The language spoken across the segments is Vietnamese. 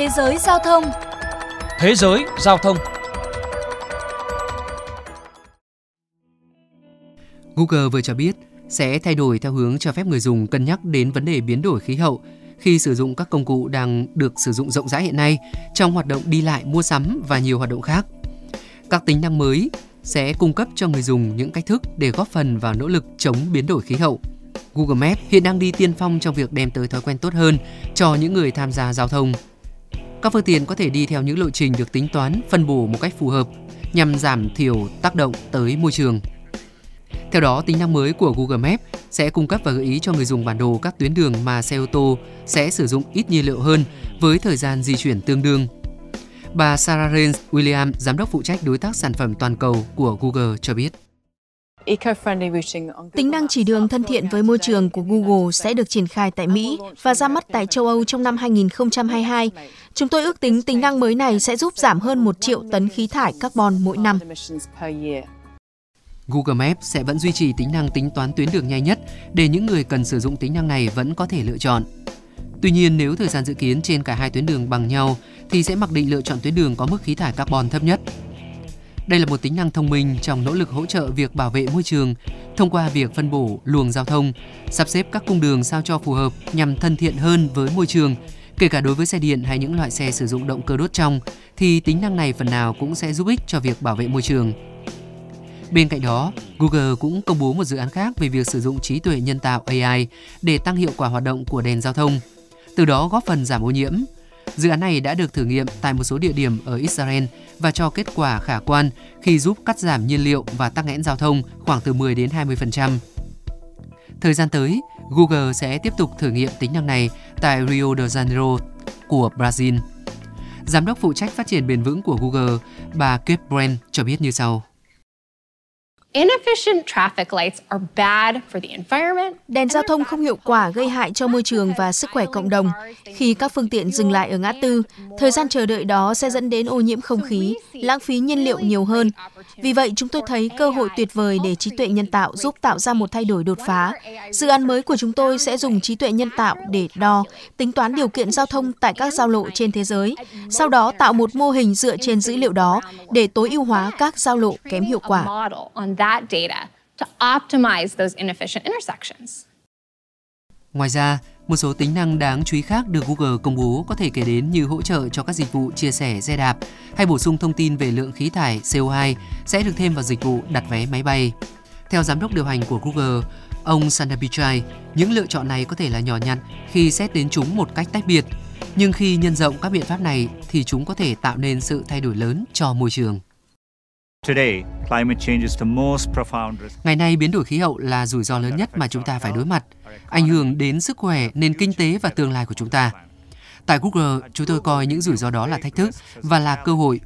Thế giới giao thông Thế giới giao thông Google vừa cho biết sẽ thay đổi theo hướng cho phép người dùng cân nhắc đến vấn đề biến đổi khí hậu khi sử dụng các công cụ đang được sử dụng rộng rãi hiện nay trong hoạt động đi lại, mua sắm và nhiều hoạt động khác. Các tính năng mới sẽ cung cấp cho người dùng những cách thức để góp phần vào nỗ lực chống biến đổi khí hậu. Google Maps hiện đang đi tiên phong trong việc đem tới thói quen tốt hơn cho những người tham gia giao thông. Các phương tiện có thể đi theo những lộ trình được tính toán, phân bổ một cách phù hợp nhằm giảm thiểu tác động tới môi trường. Theo đó, tính năng mới của Google Maps sẽ cung cấp và gợi ý cho người dùng bản đồ các tuyến đường mà xe ô tô sẽ sử dụng ít nhiên liệu hơn với thời gian di chuyển tương đương. Bà Sarah Rains William, giám đốc phụ trách đối tác sản phẩm toàn cầu của Google cho biết. Tính năng chỉ đường thân thiện với môi trường của Google sẽ được triển khai tại Mỹ và ra mắt tại châu Âu trong năm 2022. Chúng tôi ước tính tính năng mới này sẽ giúp giảm hơn 1 triệu tấn khí thải carbon mỗi năm. Google Maps sẽ vẫn duy trì tính năng tính toán tuyến đường nhanh nhất để những người cần sử dụng tính năng này vẫn có thể lựa chọn. Tuy nhiên, nếu thời gian dự kiến trên cả hai tuyến đường bằng nhau thì sẽ mặc định lựa chọn tuyến đường có mức khí thải carbon thấp nhất. Đây là một tính năng thông minh trong nỗ lực hỗ trợ việc bảo vệ môi trường thông qua việc phân bổ luồng giao thông, sắp xếp các cung đường sao cho phù hợp nhằm thân thiện hơn với môi trường. Kể cả đối với xe điện hay những loại xe sử dụng động cơ đốt trong thì tính năng này phần nào cũng sẽ giúp ích cho việc bảo vệ môi trường. Bên cạnh đó, Google cũng công bố một dự án khác về việc sử dụng trí tuệ nhân tạo AI để tăng hiệu quả hoạt động của đèn giao thông, từ đó góp phần giảm ô nhiễm. Dự án này đã được thử nghiệm tại một số địa điểm ở Israel và cho kết quả khả quan khi giúp cắt giảm nhiên liệu và tắc nghẽn giao thông khoảng từ 10 đến 20%. Thời gian tới, Google sẽ tiếp tục thử nghiệm tính năng này tại Rio de Janeiro của Brazil. Giám đốc phụ trách phát triển bền vững của Google, bà Kate Brand cho biết như sau. Đèn giao thông không hiệu quả gây hại cho môi trường và sức khỏe cộng đồng. Khi các phương tiện dừng lại ở ngã tư, thời gian chờ đợi đó sẽ dẫn đến ô nhiễm không khí, lãng phí nhiên liệu nhiều hơn. Vì vậy, chúng tôi thấy cơ hội tuyệt vời để trí tuệ nhân tạo giúp tạo ra một thay đổi đột phá. Dự án mới của chúng tôi sẽ dùng trí tuệ nhân tạo để đo, tính toán điều kiện giao thông tại các giao lộ trên thế giới, sau đó tạo một mô hình dựa trên dữ liệu đó để tối ưu hóa các giao lộ kém hiệu quả that data to optimize those inefficient intersections. Ngoài ra, một số tính năng đáng chú ý khác được Google công bố có thể kể đến như hỗ trợ cho các dịch vụ chia sẻ xe đạp hay bổ sung thông tin về lượng khí thải CO2 sẽ được thêm vào dịch vụ đặt vé máy bay. Theo giám đốc điều hành của Google, ông Sundar Pichai, những lựa chọn này có thể là nhỏ nhặt khi xét đến chúng một cách tách biệt, nhưng khi nhân rộng các biện pháp này thì chúng có thể tạo nên sự thay đổi lớn cho môi trường. Ngày nay, biến đổi khí hậu là rủi ro lớn nhất mà chúng ta phải đối mặt, ảnh hưởng đến sức khỏe, nền kinh tế và tương lai của chúng ta. Tại Google, chúng tôi coi những rủi ro đó là thách thức và là cơ hội.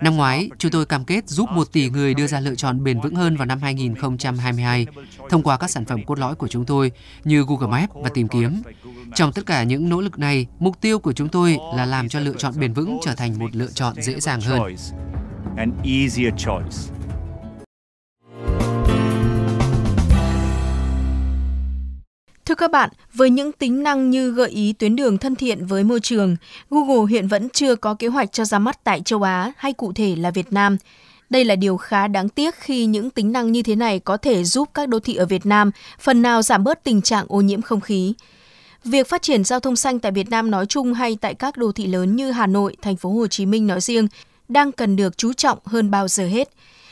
Năm ngoái, chúng tôi cam kết giúp 1 tỷ người đưa ra lựa chọn bền vững hơn vào năm 2022 thông qua các sản phẩm cốt lõi của chúng tôi như Google Maps và tìm kiếm. Trong tất cả những nỗ lực này, mục tiêu của chúng tôi là làm cho lựa chọn bền vững trở thành một lựa chọn dễ dàng hơn an easier choice. Thưa các bạn, với những tính năng như gợi ý tuyến đường thân thiện với môi trường, Google hiện vẫn chưa có kế hoạch cho ra mắt tại châu Á hay cụ thể là Việt Nam. Đây là điều khá đáng tiếc khi những tính năng như thế này có thể giúp các đô thị ở Việt Nam phần nào giảm bớt tình trạng ô nhiễm không khí. Việc phát triển giao thông xanh tại Việt Nam nói chung hay tại các đô thị lớn như Hà Nội, thành phố Hồ Chí Minh nói riêng đang cần được chú trọng hơn bao giờ hết.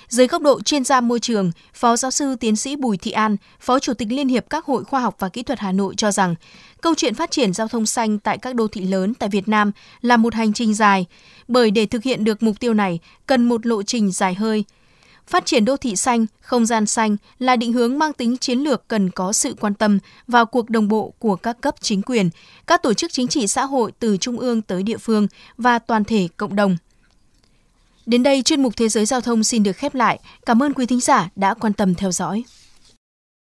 Dưới góc độ chuyên gia môi trường, Phó giáo sư tiến sĩ Bùi Thị An, Phó Chủ tịch Liên hiệp các hội khoa học và kỹ thuật Hà Nội cho rằng, câu chuyện phát triển giao thông xanh tại các đô thị lớn tại Việt Nam là một hành trình dài, bởi để thực hiện được mục tiêu này cần một lộ trình dài hơi. Phát triển đô thị xanh, không gian xanh là định hướng mang tính chiến lược cần có sự quan tâm vào cuộc đồng bộ của các cấp chính quyền, các tổ chức chính trị xã hội từ trung ương tới địa phương và toàn thể cộng đồng. Đến đây chuyên mục Thế giới Giao thông xin được khép lại. Cảm ơn quý thính giả đã quan tâm theo dõi.